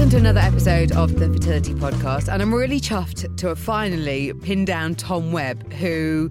Welcome to another episode of the Fertility Podcast, and I'm really chuffed to have finally pinned down Tom Webb, who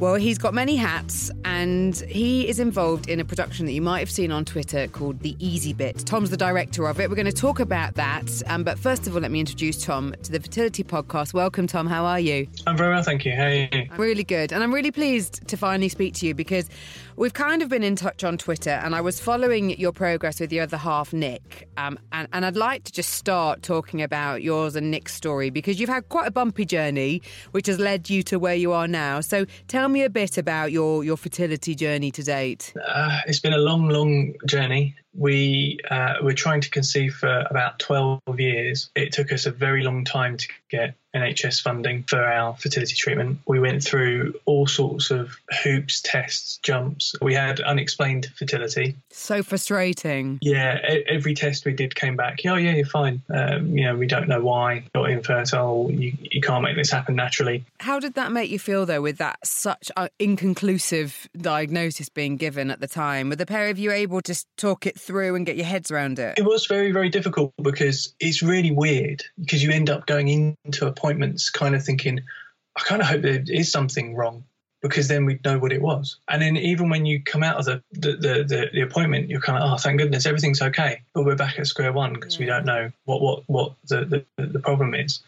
well, he's got many hats and he is involved in a production that you might have seen on Twitter called The Easy Bit. Tom's the director of it. We're going to talk about that. Um, but first of all, let me introduce Tom to the Fertility Podcast. Welcome, Tom. How are you? I'm very well, thank you. How are you? Really good. And I'm really pleased to finally speak to you because we've kind of been in touch on Twitter and I was following your progress with your other half, Nic. Um, and, and I'd like to just start talking about yours and Nic's story because you've had quite a bumpy journey, which has led you to where you are now. So tell me a bit about your, your fertility journey to date. Uh, it's been a long, long journey we uh, were trying to conceive for about 12 years. It took us a very long time to get NHS funding for our fertility treatment. We went through all sorts of hoops, tests, jumps. We had unexplained fertility. So frustrating. Yeah, every test we did came back, oh, yeah, you're fine. Um, you know, we don't know why. You're infertile. You, you can't make this happen naturally. How did that make you feel, though, with that such inconclusive diagnosis being given at the time? Were the pair of you able to talk it through and get your heads around it? It was very, very difficult because it's really weird because you end up going into appointments kind of thinking, I kind of hope there is something wrong because then we'd know what it was. And then even when you come out of the the, the, the, the appointment, you're kind of, oh, thank goodness, everything's okay. But we're back at square one because yeah. we don't know what what what the, the, the problem is.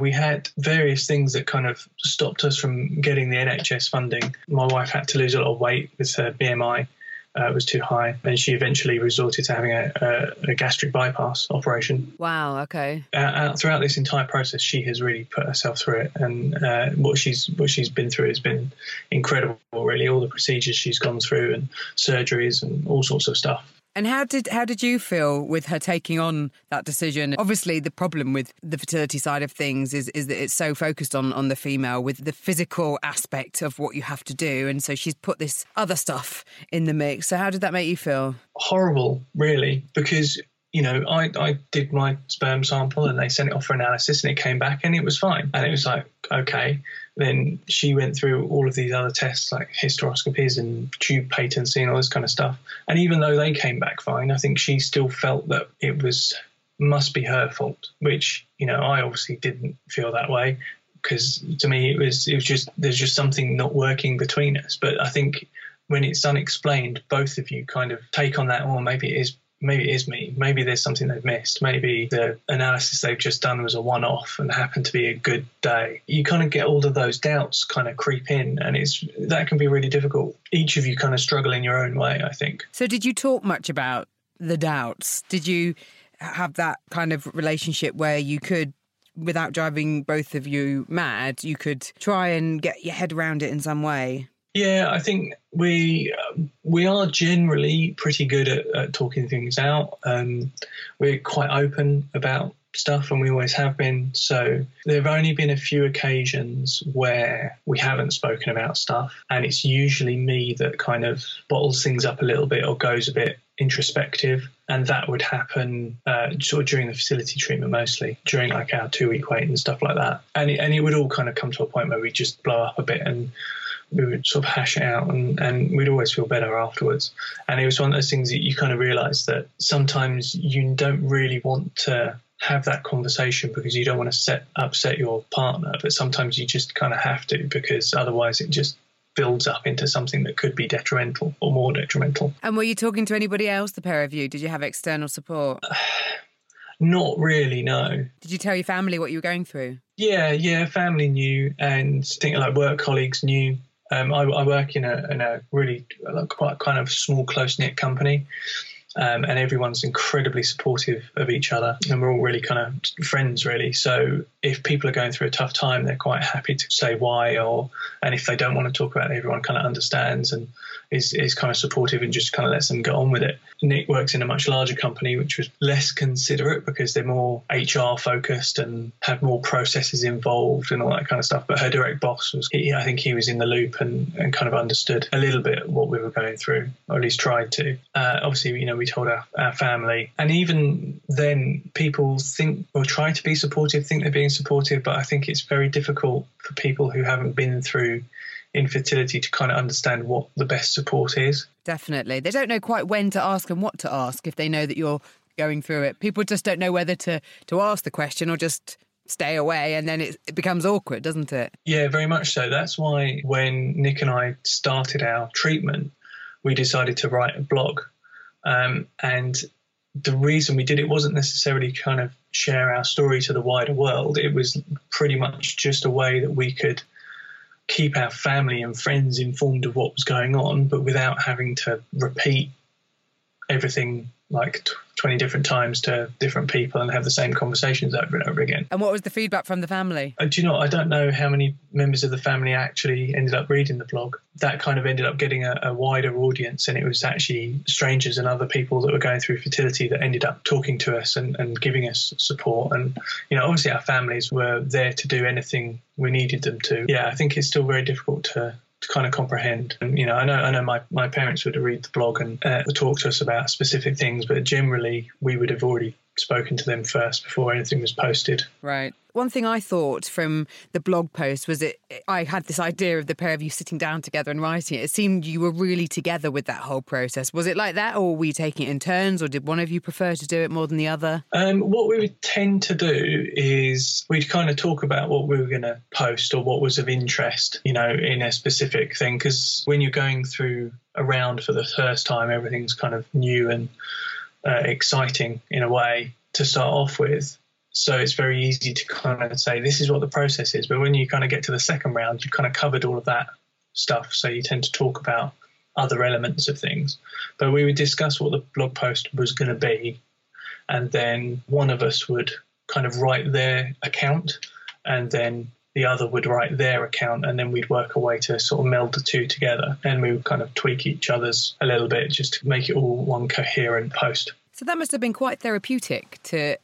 We had various things that kind of stopped us from getting the NHS funding. My wife had to lose a lot of weight with her BMI uh, was too high, and she eventually resorted to having a, a, a gastric bypass operation. Wow. Okay. Uh, uh, throughout this entire process, she has really put herself through it, and uh, what she's what she's been through has been incredible. Really, all the procedures she's gone through, and surgeries, and all sorts of stuff. And how did how did you feel with her taking on that decision? Obviously, the problem with the fertility side of things is is that it's so focused on on the female with the physical aspect of what you have to do, and so she's put this other stuff in the mix. So how did that make you feel? Horrible, really, because you know, I, I did my sperm sample and they sent it off for analysis and it came back and it was fine. And it was like, okay. Then she went through all of these other tests like hysteroscopies and tube patency and all this kind of stuff. And even though they came back fine, I think she still felt that it was must be her fault, which, you know, I obviously didn't feel that way because to me it was it was just there's just something not working between us. But I think when it's unexplained, both of you kind of take on that, or oh, maybe it is maybe it is me. Maybe there's something they've missed. Maybe the analysis they've just done was a one off and happened to be a good day. You kind of get all of those doubts kind of creep in, and it's that can be really difficult. Each of you kind of struggle in your own way, I think. So, did you talk much about the doubts? Did you have that kind of relationship where you could without driving both of you mad, you could try and get your head around it in some way? Yeah, I think we we are generally pretty good at, at talking things out. Um, we're quite open about stuff, and we always have been. So there have only been a few occasions where we haven't spoken about stuff, and it's usually me that kind of bottles things up a little bit or goes a bit introspective and that would happen uh, sort of during the fertility treatment mostly during like our two week wait and stuff like that and it, and it would all kind of come to a point where we just blow up a bit and we would sort of hash it out and, and we'd always feel better afterwards. And it was one of those things that you kind of realize that sometimes you don't really want to have that conversation because you don't want to set upset your partner, but sometimes you just kind of have to because otherwise it just builds up into something that could be detrimental or more detrimental. And were you talking to anybody else, the pair of you? Did you have external support? Not really, no. Did you tell your family what you were going through? Yeah, yeah, family knew, and I think like work colleagues knew. Um, I, I, work in a, in a really like, quite kind of small, close knit company. Um, and everyone's incredibly supportive of each other, and we're all really kind of friends, really. So if people are going through a tough time, they're quite happy to say why, or and if they don't want to talk about it, everyone kind of understands and is, is kind of supportive and just kind of lets them get on with it. Nic works in a much larger company, which was less considerate because they're more HR focused and have more processes involved and all that kind of stuff. But her direct boss was, he, I think he was in the loop and, and kind of understood a little bit what we were going through, or at least tried to. Uh, obviously, you know, we told our, our family. And even then, people think or try to be supportive, think they're being supportive, but I think it's very difficult for people who haven't been through infertility to kind of understand what the best support is. Definitely. They don't know quite when to ask and what to ask if they know that you're going through it? People just don't know whether to to ask the question or just stay away and then it, it becomes awkward doesn't it yeah very much so that's why when nic and i started our treatment we decided to write a blog um, and the reason we did it wasn't necessarily kind of share our story to the wider world. It was pretty much just a way that we could keep our family and friends informed of what was going on, but without having to repeat everything like 20 different times to different people and have the same conversations over and over again. And what was the feedback from the family? Uh, do you know, I don't know how many members of the family actually ended up reading the blog. That kind of ended up getting a, a wider audience, and it was actually strangers and other people that were going through fertility that ended up talking to us and, and giving us support. And, you know, obviously our families were there to do anything we needed them to. Yeah, I think it's still very difficult to to kind of comprehend. And, you know, I know I know my, my parents would read the blog and uh, talk to us about specific things, but generally we would have already spoken to them first before anything was posted. Right. One thing I thought from the blog post was it I had this idea of the pair of you sitting down together and writing it. It seemed you were really together with that whole process. Was it like that, or were you taking it in turns, or did one of you prefer to do it more than the other? Um, what we would tend to do is we'd kind of talk about what we were going to post or what was of interest, you know, in a specific thing. Because when you're going through a round for the first time, everything's kind of new and uh, exciting in a way to start off with. So it's very easy to kind of say this is what the process is. But when you kind of get to the second round, you've kind of covered all of that stuff. So you tend to talk about other elements of things. But we would discuss what the blog post was going to be, and then one of us would kind of write their account, and then the other would write their account, and then we'd work a way to sort of meld the two together. And we would kind of tweak each other's a little bit just to make it all one coherent post. So that must have been quite therapeutic to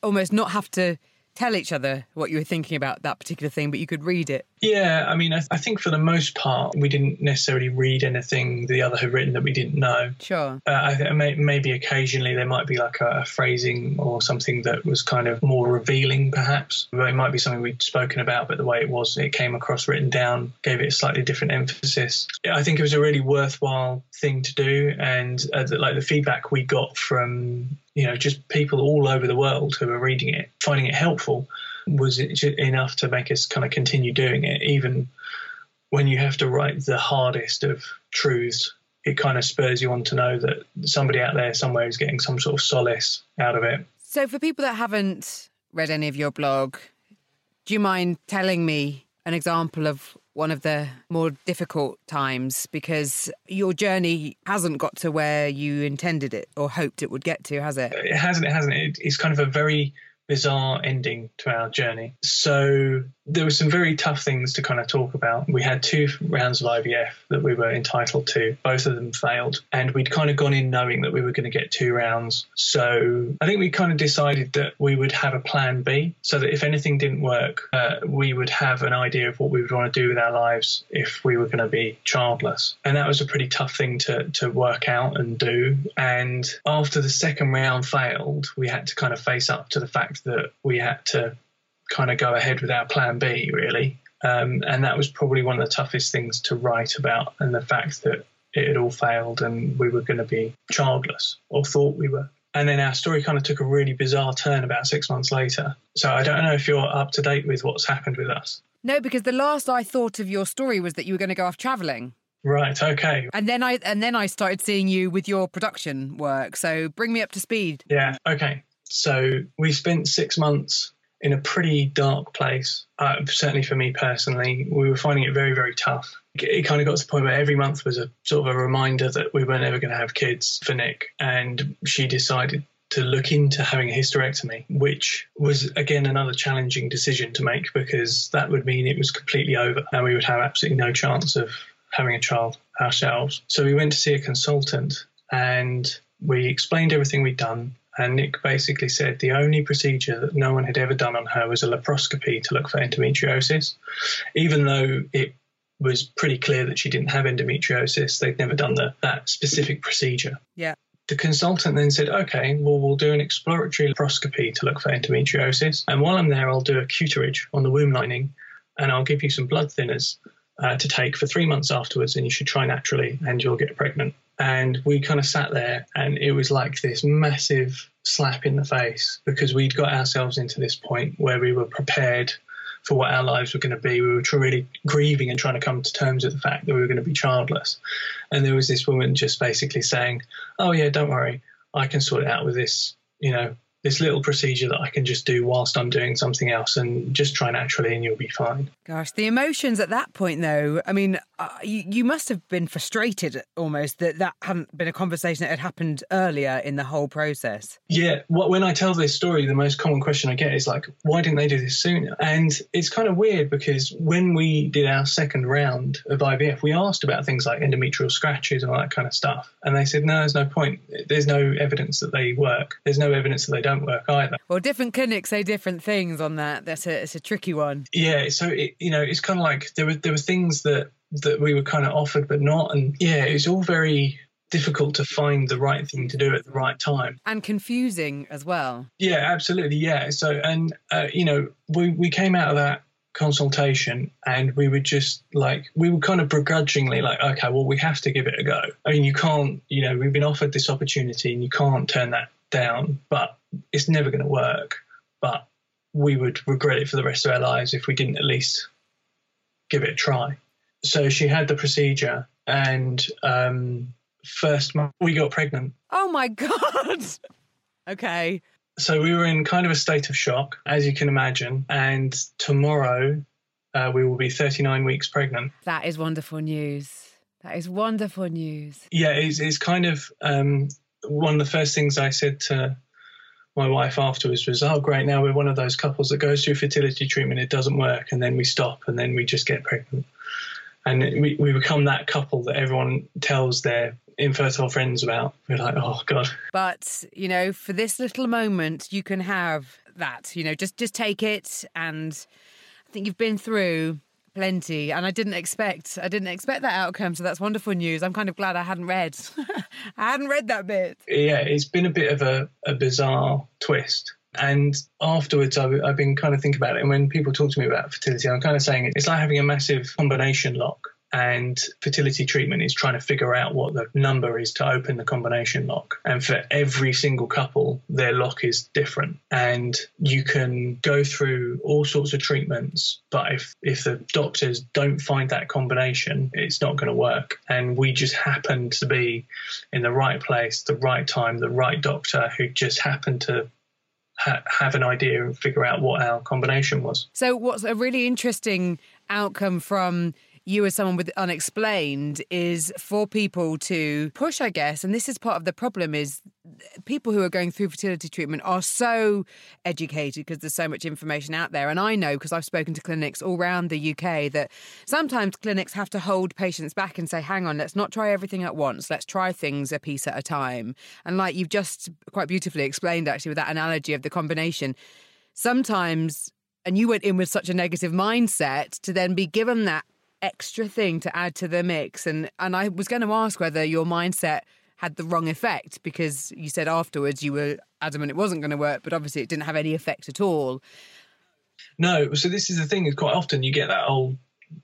almost not have to tell each other what you were thinking about that particular thing, but you could read it. Yeah, I mean, I, th- I, think for the most part, we didn't necessarily read anything the other had written that we didn't know. Sure. Uh, I th- may- maybe occasionally there might be like a, a, phrasing or something that was kind of more revealing, perhaps. It might be something we'd spoken about, but the way it was, it came across written down, gave it a slightly different emphasis. I think it was a really worthwhile thing to do, and uh, the, like the feedback we got from you know just people all over the world who were reading it, finding it helpful was enough to make us kind of continue doing it, even when you have to write the hardest of truths. It kind of spurs you on to know that somebody out there somewhere is getting some sort of solace out of it. So, for people that haven't read any of your blog, do you mind telling me an example of one of the more difficult times because your journey hasn't got to where you intended it or hoped it would get to, has it? It hasn't. It hasn't. It's kind of a very bizarre ending to our journey. So there were some very tough things to kind of talk about. We had two rounds of IVF that we were entitled to. Both of them failed. And we'd kind of gone in knowing that we were going to get two rounds. So I think we kind of decided that we would have a plan B so that if anything didn't work, uh, we would have an idea of what we would want to do with our lives if we were going to be childless. And that was a pretty tough thing to, to work out and do. And after the second round failed, we had to kind of face up to the fact that we had to kind of go ahead with our plan B, really. Um, and that was probably one of the toughest things to write about, and the fact that it had all failed and we were going to be childless, or thought we were. And then our story kind of took a really bizarre turn about six months later. So I don't know if you're up to date with what's happened with us. No, because the last I thought of your story was that you were going to go off travelling. Right. Okay. And then I and then I started seeing you with your production work. So bring me up to speed. Yeah. Okay. So we spent six months in a pretty dark place. Uh, certainly for me personally, we were finding it very, very tough. It kind of got to the point where every month was a sort of a reminder that we were never going to have kids for Nic. And she decided to look into having a hysterectomy, which was again another challenging decision to make because that would mean it was completely over and we would have absolutely no chance of having a child ourselves. So we went to see a consultant and we explained everything we'd done. And Nic basically said the only procedure that no one had ever done on her was a laparoscopy to look for endometriosis, even though it was pretty clear that she didn't have endometriosis. They'd never done the, that specific procedure. Yeah. The consultant then said, okay, well, we'll do an exploratory laparoscopy to look for endometriosis. And while I'm there, I'll do a curettage on the womb lining and I'll give you some blood thinners uh, to take for three months afterwards, and you should try naturally and you'll get pregnant. And we kind of sat there, and it was like this massive slap in the face because we'd got ourselves into this point where we were prepared for what our lives were going to be. We were really grieving and trying to come to terms with the fact that we were going to be childless. And there was this woman just basically saying, "Oh yeah, don't worry, I can sort it out with this, you know, this little procedure that I can just do whilst I'm doing something else and just try naturally and you'll be fine. Gosh, the emotions at that point, though, I mean, uh, you, you must have been frustrated almost that that hadn't been a conversation that had happened earlier in the whole process. Yeah, what, when I tell this story, the most common question I get is like, why didn't they do this sooner? And it's kind of weird because when we did our second round of IVF, we asked about things like endometrial scratches and all that kind of stuff. And they said, no, there's no point. There's no evidence that they work. There's no evidence that they don't don't work either. Well, different clinics say different things on that. That's a it's a tricky one. Yeah, so it, you know, it's kind of like there were there were things that that we were kind of offered but not, and yeah, it's all very difficult to find the right thing to do at the right time and confusing as well yeah absolutely yeah so and uh, you know we we came out of that consultation and we were just like we were kind of begrudgingly like okay well we have to give it a go i mean you can't you know we've been offered this opportunity and you can't turn that down but it's never going to work, but we would regret it for the rest of our lives if we didn't at least give it a try. So she had the procedure, and um, first month we got pregnant. Oh my god! okay. So we were in kind of a state of shock, as you can imagine. And tomorrow uh, we will be 39 weeks pregnant. That is wonderful news. That is wonderful news. Yeah, it's, it's kind of um, one of the first things I said to my wife afterwards was, "Oh, great! Now we're one of those couples that goes through fertility treatment, it doesn't work, and then we stop, and then we just get pregnant, and we we become that couple that everyone tells their infertile friends about. We're like, oh god. But you know, for this little moment, you can have that. You know, just just take it, and I think you've been through plenty and i didn't expect i didn't expect that outcome so that's wonderful news. I'm kind of glad i hadn't read. I hadn't read that bit. Yeah it's been a bit of a, a bizarre twist. And afterwards I've, I've been kind of thinking about it and when people talk to me about fertility i'm kind of saying it's like having a massive combination lock and fertility treatment is trying to figure out what the number is to open the combination lock. And for every single couple, their lock is different. And you can go through all sorts of treatments, but if, if the doctors don't find that combination, it's not going to work. And we just happened to be in the right place, the right time, the right doctor who just happened to have an idea and figure out what our combination was. So, what's a really interesting outcome from you as someone with unexplained is for people to push, I guess. And this is part of the problem is people who are going through fertility treatment are so educated because there's so much information out there. And I know because I've spoken to clinics all around the UK that sometimes clinics have to hold patients back and say, hang on, let's not try everything at once. Let's try things a piece at a time. And like you've just quite beautifully explained, actually, with that analogy of the combination, sometimes and you went in with such a negative mindset to then be given that extra thing to add to the mix. And and I was going to ask whether your mindset had the wrong effect because you said afterwards you were adamant it wasn't going to work, but obviously it didn't have any effect at all. No, so this is the thing. Is quite often you get that old,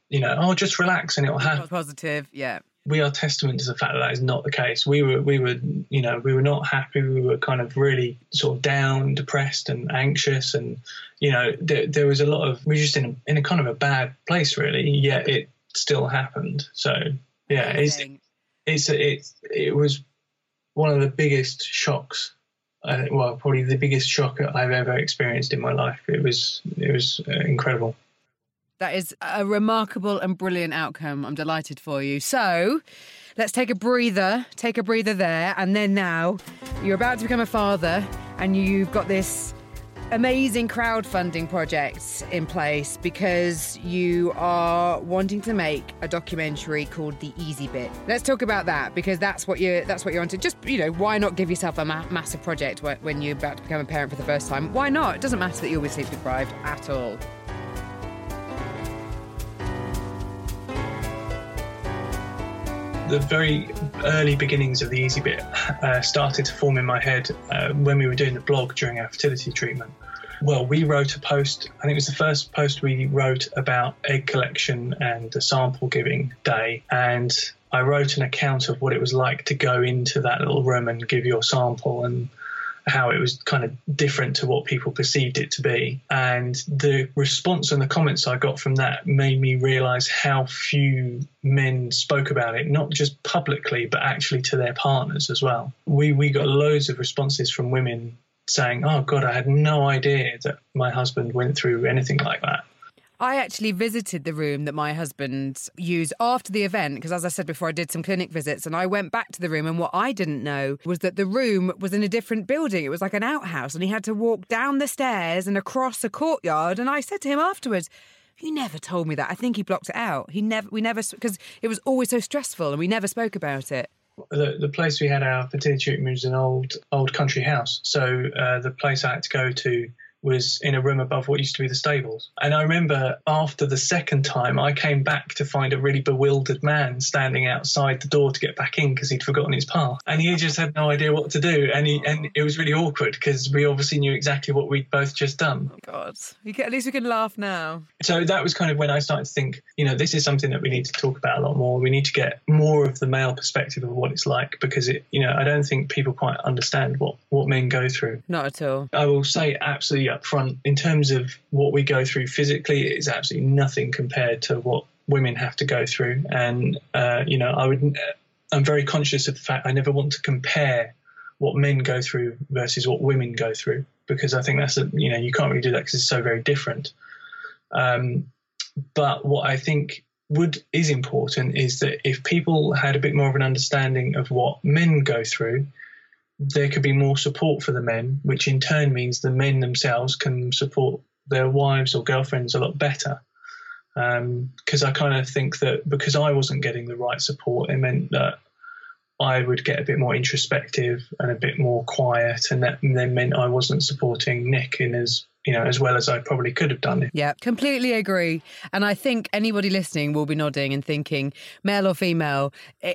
you know, oh, just relax and it'll happen. Positive, yeah. We are testament to the fact that that is not the case. We were, we were, you know, we were not happy. We were kind of really sort of down, depressed, and anxious, and you know, there, there was a lot of we were just in a, in a kind of a bad place, really. Yet it still happened. So yeah, it's it's it it was one of the biggest shocks. Uh, well, probably the biggest shock I've ever experienced in my life. It was it was uh, incredible. That is a remarkable and brilliant outcome. I'm delighted for you. So, let's take a breather, take a breather there, and then now you're about to become a father, and you've got this amazing crowdfunding project in place because you are wanting to make a documentary called The Easy Bit. Let's talk about that because that's what you're that's what you're onto. Just you know, why not give yourself a ma- massive project when you're about to become a parent for the first time? Why not? It doesn't matter that you'll be sleep deprived at all. The very early beginnings of the Easy Bit uh, started to form in my head uh, when we were doing the blog during our fertility treatment. Well, we wrote a post, I think it was the first post we wrote about egg collection and the sample giving day. And I wrote an account of what it was like to go into that little room and give your sample and how it was kind of different to what people perceived it to be. And the response and the comments I got from that made me realize how few men spoke about it, not just publicly, but actually to their partners as well. We, we got loads of responses from women saying, Oh, God, I had no idea that my husband went through anything like that. I actually visited the room that my husband used after the event because, as I said before, I did some clinic visits and I went back to the room. And what I didn't know was that the room was in a different building. It was like an outhouse, and he had to walk down the stairs and across a courtyard. And I said to him afterwards, you never told me that. I think he blocked it out. He never, we never, because it was always so stressful and we never spoke about it. The, the place we had our fertility treatment was an old old country house. So uh, the place I had to go to was in a room above what used to be the stables. And I remember after the second time, I came back to find a really bewildered man standing outside the door to get back in because he'd forgotten his pass. And he just had no idea what to do. And he, and it was really awkward because we obviously knew exactly what we'd both just done. Oh God, can, at least we can laugh now. So that was kind of when I started to think, you know, this is something that we need to talk about a lot more. We need to get more of the male perspective of what it's like because it, you know, I don't think people quite understand what, what men go through. Not at all. I will say absolutely up front in terms of what we go through physically it's absolutely nothing compared to what women have to go through. And uh, you know i would i'm very conscious of the fact i never want to compare what men go through versus what women go through because i think that's a you know you can't really do that because it's so very different. Um, but what i think would is important is that if people had a bit more of an understanding of what men go through there could be more support for the men, which in turn means the men themselves can support their wives or girlfriends a lot better. Because um, I kind of think that because I wasn't getting the right support, it meant that I would get a bit more introspective and a bit more quiet, and that then meant I wasn't supporting Nic in as you know, as well as I probably could have done. It. Yeah, completely agree. And I think anybody listening will be nodding and thinking, male or female,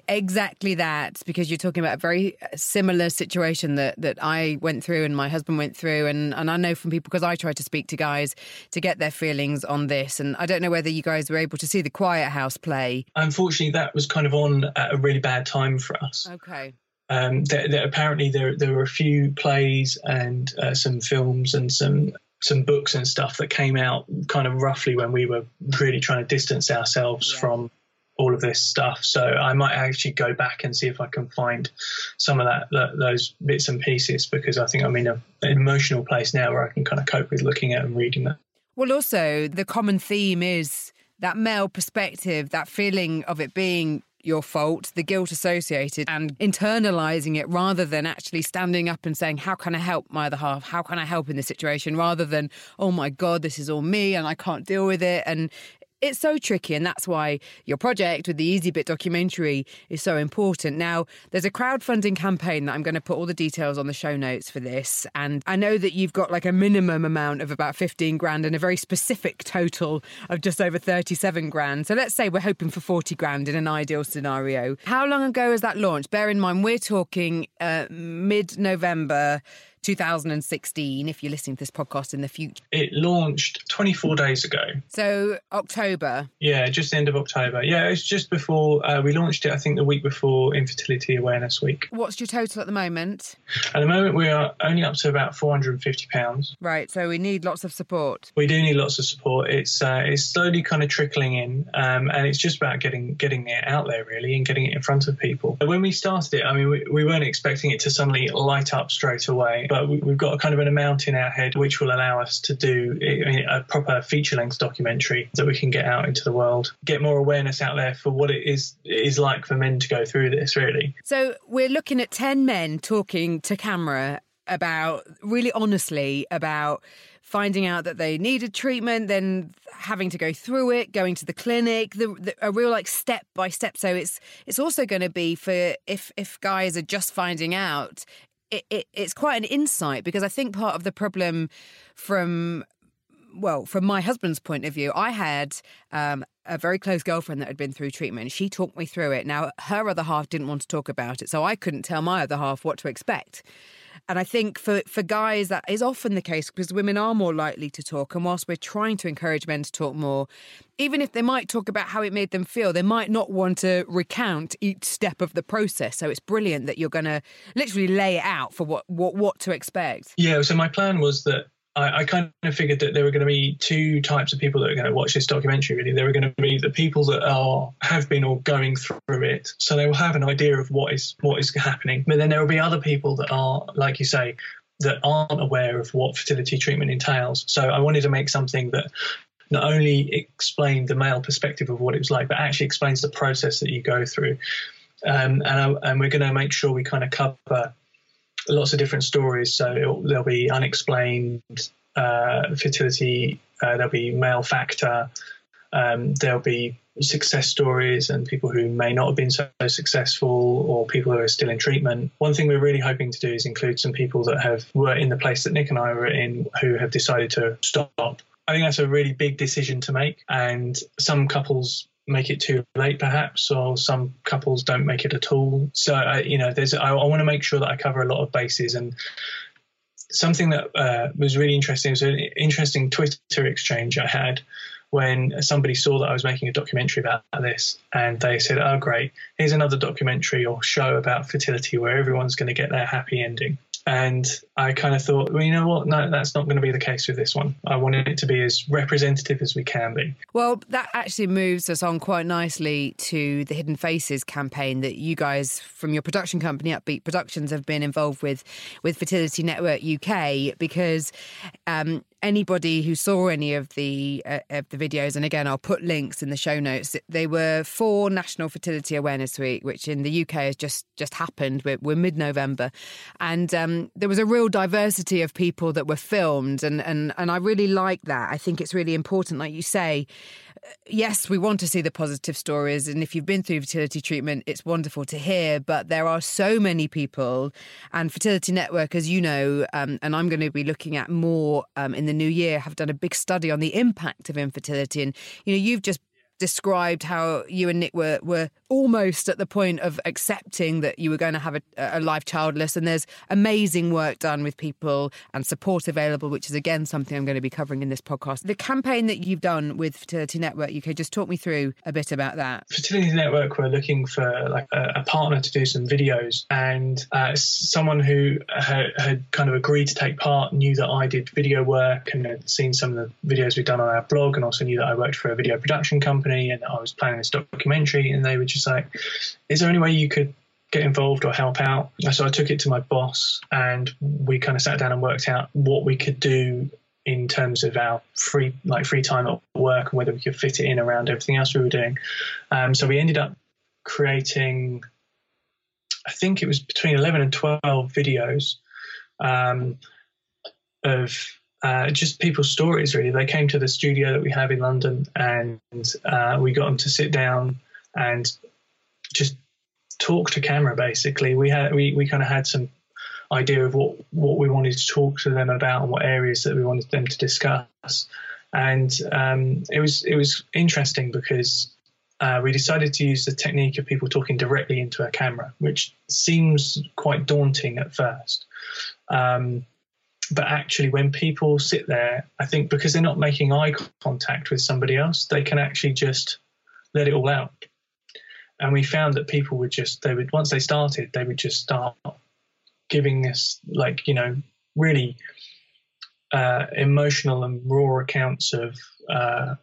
exactly that, because you're talking about a very similar situation that, that I went through and my husband went through. And, and I know from people, because I try to speak to guys to get their feelings on this. And I don't know whether you guys were able to see the Quiet House play. Unfortunately, that was kind of on at a really bad time for us. Okay. Um, there, there, apparently there there were a few plays and uh, some films and some some books and stuff that came out kind of roughly when we were really trying to distance ourselves yeah. from all of this stuff. So I might actually go back and see if I can find some of that, that those bits and pieces because I think I'm in a, an emotional place now where I can kind of cope with looking at and reading that. Well, also the common theme is that male perspective, that feeling of it being your fault, the guilt associated, and internalizing it rather than actually standing up and saying, How can I help my other half? How can I help in this situation? Rather than, Oh my God, this is all me and I can't deal with it. And it's so tricky, and that's why your project with the Easy Bit documentary is so important. Now, there's a crowdfunding campaign that I'm going to put all the details on the show notes for this, and I know that you've got like a minimum amount of about 15 grand and a very specific total of just over 37 grand. So let's say we're hoping for 40 grand in an ideal scenario. How long ago has that launched? Bear in mind, we're talking uh, mid November. 2016, if you're listening to this podcast in the future? It launched 24 days ago. So, October? Yeah, just the end of October. Yeah, it's just before uh, we launched it, I think the week before Infertility Awareness Week. What's your total at the moment? At the moment, we are only up to about £450. Right, so we need lots of support. We do need lots of support. It's uh, it's slowly kind of trickling in, um, and it's just about getting getting it out there, really, and getting it in front of people. When we started it, I mean, we, we weren't expecting it to suddenly light up straight away but we, have got kind of an amount in our head which will allow us to do eh, a proper feature length documentary that we can get out into the world, get more awareness out there for what it is is like for men to go through this, really. So we're looking at 10 men talking to camera about really honestly about finding out that they needed treatment, then having to go through it, going to the clinic, the, the, a real like step by step. So it's it's also going to be for if if guys are just finding out, it, it, it's quite an insight because I think part of the problem from well, from my husband's point of view, I had um, a very close girlfriend that had been through treatment. She talked me through it. Now, her other half didn't want to talk about it, so I couldn't tell my other half what to expect. And I think for, for guys, that is often the case because women are more likely to talk. And whilst we're trying to encourage men to talk more, even if they might talk about how it made them feel, they might not want to recount each step of the process. So it's brilliant that you're going to literally lay it out for what, what, what to expect. Yeah. So my plan was that I, I, kind of figured that there were going to be two types of people that are going to watch this documentary. Really, there were going to be the people that are have been or going through it, so they will have an idea of what is what is happening. But then there will be other people that are, like you say, that aren't aware of what fertility treatment entails. So I wanted to make something that not only explained the male perspective of what it was like, but actually explains the process that you go through. Um, and, I, and we're going to make sure we kind of cover lots of different stories. So there'll be unexplained uh, fertility, uh, there'll be male factor, um, there'll be success stories and people who may not have been so successful or people who are still in treatment. One thing we're really hoping to do is include some people that have were in the place that Nic and I were in who have decided to stop. I think that's a really big decision to make and some couples make it too late perhaps or some couples don't make it at all. So I, you know there's I, I want to make sure that i cover a lot of bases and something that uh, was really interesting was an interesting twitter exchange i had when somebody saw that i was making a documentary about this and they said oh great here's another documentary or show about fertility where everyone's going to get their happy ending. And I kind of thought, well, you know what? No, that's not going to be the case with this one. I wanted it to be as representative as we can be. Well, that actually moves us on quite nicely to the Hidden Faces campaign that you guys from your production company, Upbeat Productions, have been involved with with Fertility Network UK because um, anybody who saw any of the uh, of the videos, and again, I'll put links in the show notes. They were for National Fertility Awareness Week, which in the UK has just just happened. We're, we're mid November, and um, there was a real diversity of people that were filmed, and and and I really like that. I think it's really important, like you say yes, we want to see the positive stories. And if you've been through fertility treatment, it's wonderful to hear. But there are so many people, and Fertility Network, as you know, um, and I'm going to be looking at more um, in the new year, have done a big study on the impact of infertility. And, you know, you've just described how you and Nic were were almost at the point of accepting that you were going to have a, a life childless, and there's amazing work done with people and support available, which is again something I'm going to be covering in this podcast. The campaign that you've done with Fertility Network UK, just talk me through a bit about that. Fertility Network were looking for like a, a partner to do some videos, and uh, someone who had, had kind of agreed to take part knew that I did video work and had seen some of the videos we've done on our blog, and also knew that I worked for a video production company company and I was planning this documentary, and they were just like, "Is there any way you could get involved or help out?" So I took it to my boss, and we kind of sat down and worked out what we could do in terms of our free like free time at work and whether we could fit it in around everything else we were doing. Um, so we ended up creating, I think it was between eleven and twelve videos um, of uh, just people's stories really. They came to the studio that we have in London, and uh, we got them to sit down and just talk to camera. Basically, we had we, we kind of had some idea of what what we wanted to talk to them about and what areas that we wanted them to discuss. And um, it was it was interesting because uh, we decided to use the technique of people talking directly into a camera, which seems quite daunting at first. Um, but actually when people sit there i think because they're not making eye contact with somebody else they can actually just let it all out. And we found that people would just they would once they started they would just start giving us like you know really uh, emotional and raw accounts of uh,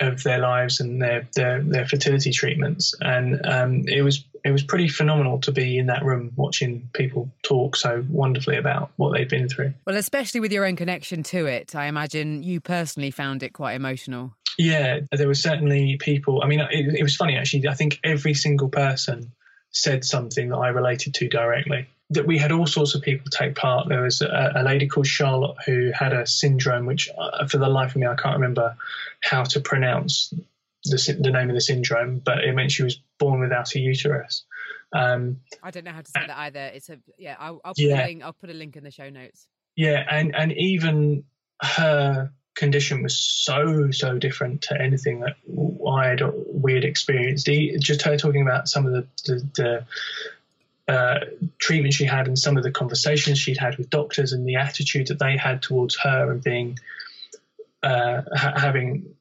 of their lives and their their, their fertility treatments, and um, it was it was pretty phenomenal to be in that room watching people talk so wonderfully about what they'd been through. Well, especially with your own connection to it, I imagine you personally found it quite emotional. Yeah, there were certainly people. I mean, it, it was funny actually. I think every single person said something that I related to directly that we had all sorts of people take part. There was a, a lady called Charlotte who had a syndrome, which uh, for the life of me I can't remember how to pronounce the, the name of the syndrome, but it meant she was born without a uterus. Um, I don't know how to say that either. It's a yeah. I'll, I'll put yeah. a link. I'll put a link in the show notes. Yeah, and and even her condition was so so different to anything that I had we had experienced. Just her talking about some of the, the, the uh, treatment she had and some of the conversations she'd had with doctors and the attitude that they had towards her and being uh, ha- having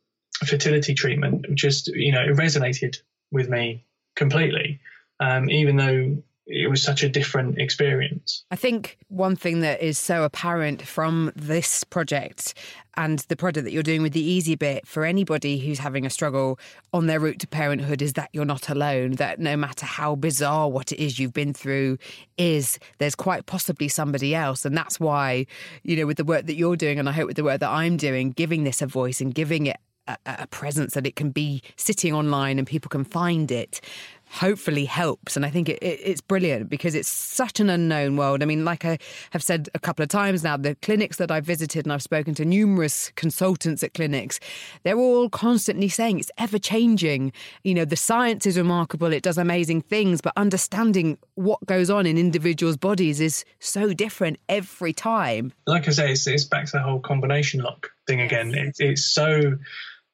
fertility treatment just you know it resonated with me completely. Um, even though it was such a different experience. I think one thing that is so apparent from this project and the project that you're doing with the Easy Bit for anybody who's having a struggle on their route to parenthood is that you're not alone. That no matter how bizarre what it is you've been through is, there's quite possibly somebody else. And that's why, you know, with the work that you're doing, and I hope with the work that I'm doing, giving this a voice and giving it a, a presence that it can be sitting online and people can find it hopefully helps. And I think it, it, it's brilliant because it's such an unknown world. I mean, like I have said a couple of times now, the clinics that I've visited and I've spoken to numerous consultants at clinics, they're all constantly saying it's ever changing. You know, the science is remarkable, it does amazing things, but understanding what goes on in individuals' bodies is so different every time. Like I say, it's, it's back to the whole combination lock thing again. It, it's so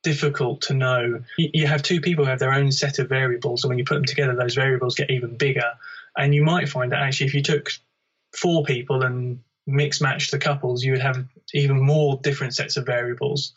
difficult to know. You have two people who have their own set of variables, and when you put them together, those variables get even bigger. And you might find that actually, if you took four people and mix match the couples, you would have even more different sets of variables.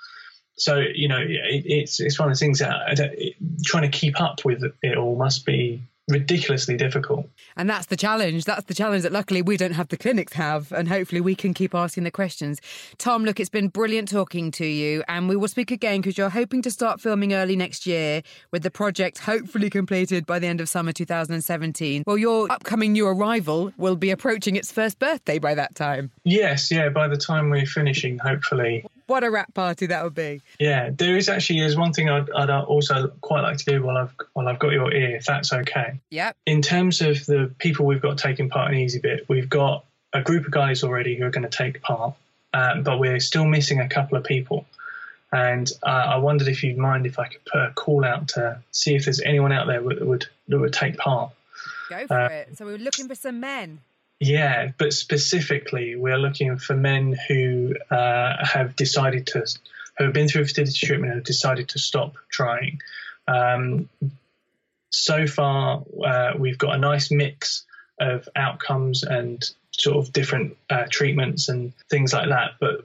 So you know, it, it's it's one of the things that it, trying to keep up with it all must be ridiculously difficult. And that's the challenge. That's the challenge that luckily we don't have the clinics have. And hopefully we can keep asking the questions. Tom, look, it's been brilliant talking to you. And we will speak again because you're hoping to start filming early next year with the project hopefully completed by the end of summer 2017. Well, your upcoming new arrival will be approaching its first birthday by that time. Yes, yeah, by the time we're finishing, hopefully. What a rap party that would be! Yeah, there is actually there's one thing I'd, I'd also quite like to do while I've while I've got your ear, if that's okay. Yep. In terms of the people we've got taking part in Easy Bit, we've got a group of guys already who are going to take part, um, but we're still missing a couple of people. And uh, I wondered if you'd mind if I could put a call out to see if there's anyone out there that would that would take part. Go for uh, it. So we're looking for some men. Yeah, but specifically, we're looking for men who uh, have decided to, who have been through fertility treatment and have decided to stop trying. Um, so far, uh, we've got a nice mix of outcomes and sort of different uh, treatments and things like that. But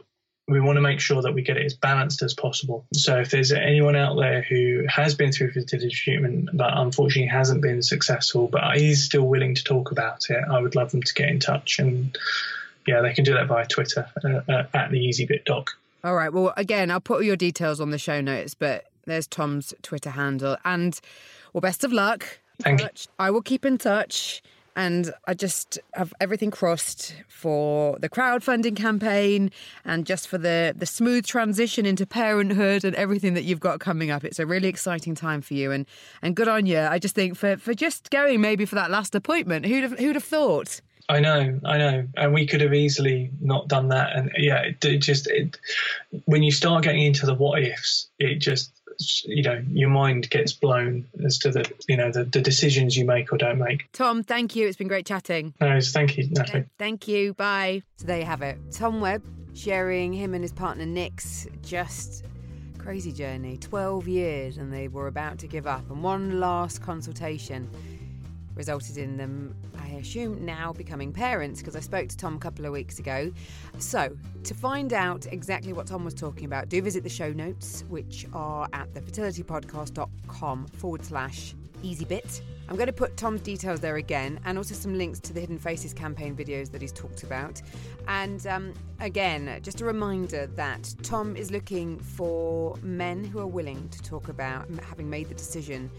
we want to make sure that we get it as balanced as possible. So if there's anyone out there who has been through fertility treatment but unfortunately hasn't been successful, but is still willing to talk about it, I would love them to get in touch. And yeah, they can do that via Twitter uh, uh, at the Easy Bit Doc. All right. Well, again, I'll put all your details on the show notes, but there's Tom's Twitter handle. And well, best of luck. Thank you. I will keep in touch. And I just have everything crossed for the crowdfunding campaign and just for the, the smooth transition into parenthood and everything that you've got coming up. It's a really exciting time for you and, and good on you. I just think for, for just going maybe for that last appointment, who'd have, who'd have thought? I know, I know, and we could have easily not done that. And yeah, it, it just it, when you start getting into the what ifs, it just you know your mind gets blown as to the you know the, the decisions you make or don't make. Tom, thank you. It's been great chatting. No, thank you, Natalie. Thank you. Bye. So there you have it. Tom Webb sharing him and his partner Nic's just crazy journey. Twelve years, and they were about to give up, and one last consultation resulted in them, I assume, now becoming parents because I spoke to Tom a couple of weeks ago. So, to find out exactly what Tom was talking about, do visit the show notes, which are at thefertilitypodcast.com forward slash easy bit. I'm going to put Tom's details there again and also some links to the Hidden Faces campaign videos that he's talked about. And um, again, just a reminder that Tom is looking for men who are willing to talk about having made the decision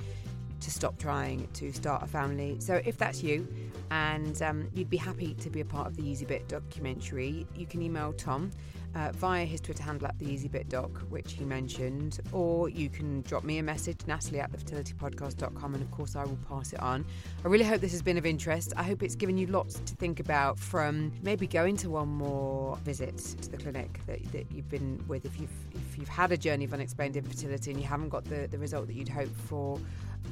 to stop trying to start a family. So if that's you and um, you'd be happy to be a part of the Easy Bit documentary, you can email Tom. Uh, via his Twitter handle at the EasyBitDoc, which he mentioned, or you can drop me a message, Natalie at thefertilitypodcast.com, and of course I will pass it on. I really hope this has been of interest. I hope it's given you lots to think about from maybe going to one more visit to the clinic that, that you've been with if you've if you've had a journey of unexplained infertility and you haven't got the, the result that you'd hoped for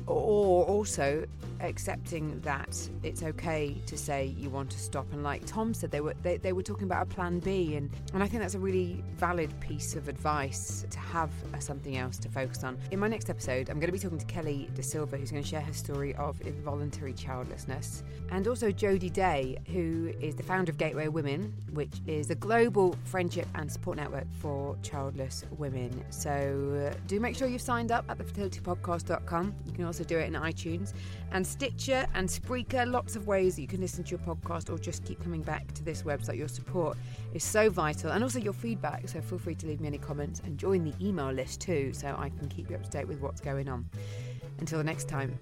or also accepting that it's okay to say you want to stop. And like Tom said, they were they, they were talking about a plan B, and and I think that's a really valid piece of advice to have something else to focus on. In my next episode, I'm going to be talking to Kelly De Silva, who's going to share her story of involuntary childlessness, and also Jody Day, who is the founder of Gateway Women, which is a global friendship and support network for childless women. So uh, do make sure you've signed up at thefertilitypodcast.com. You can also do it in iTunes and Stitcher and Spreaker. Lots of ways that you can listen to your podcast or just keep coming back to this website. Your support is so vital and also your feedback. So feel free to leave me any comments and join the email list too so I can keep you up to date with what's going on. Until the next time.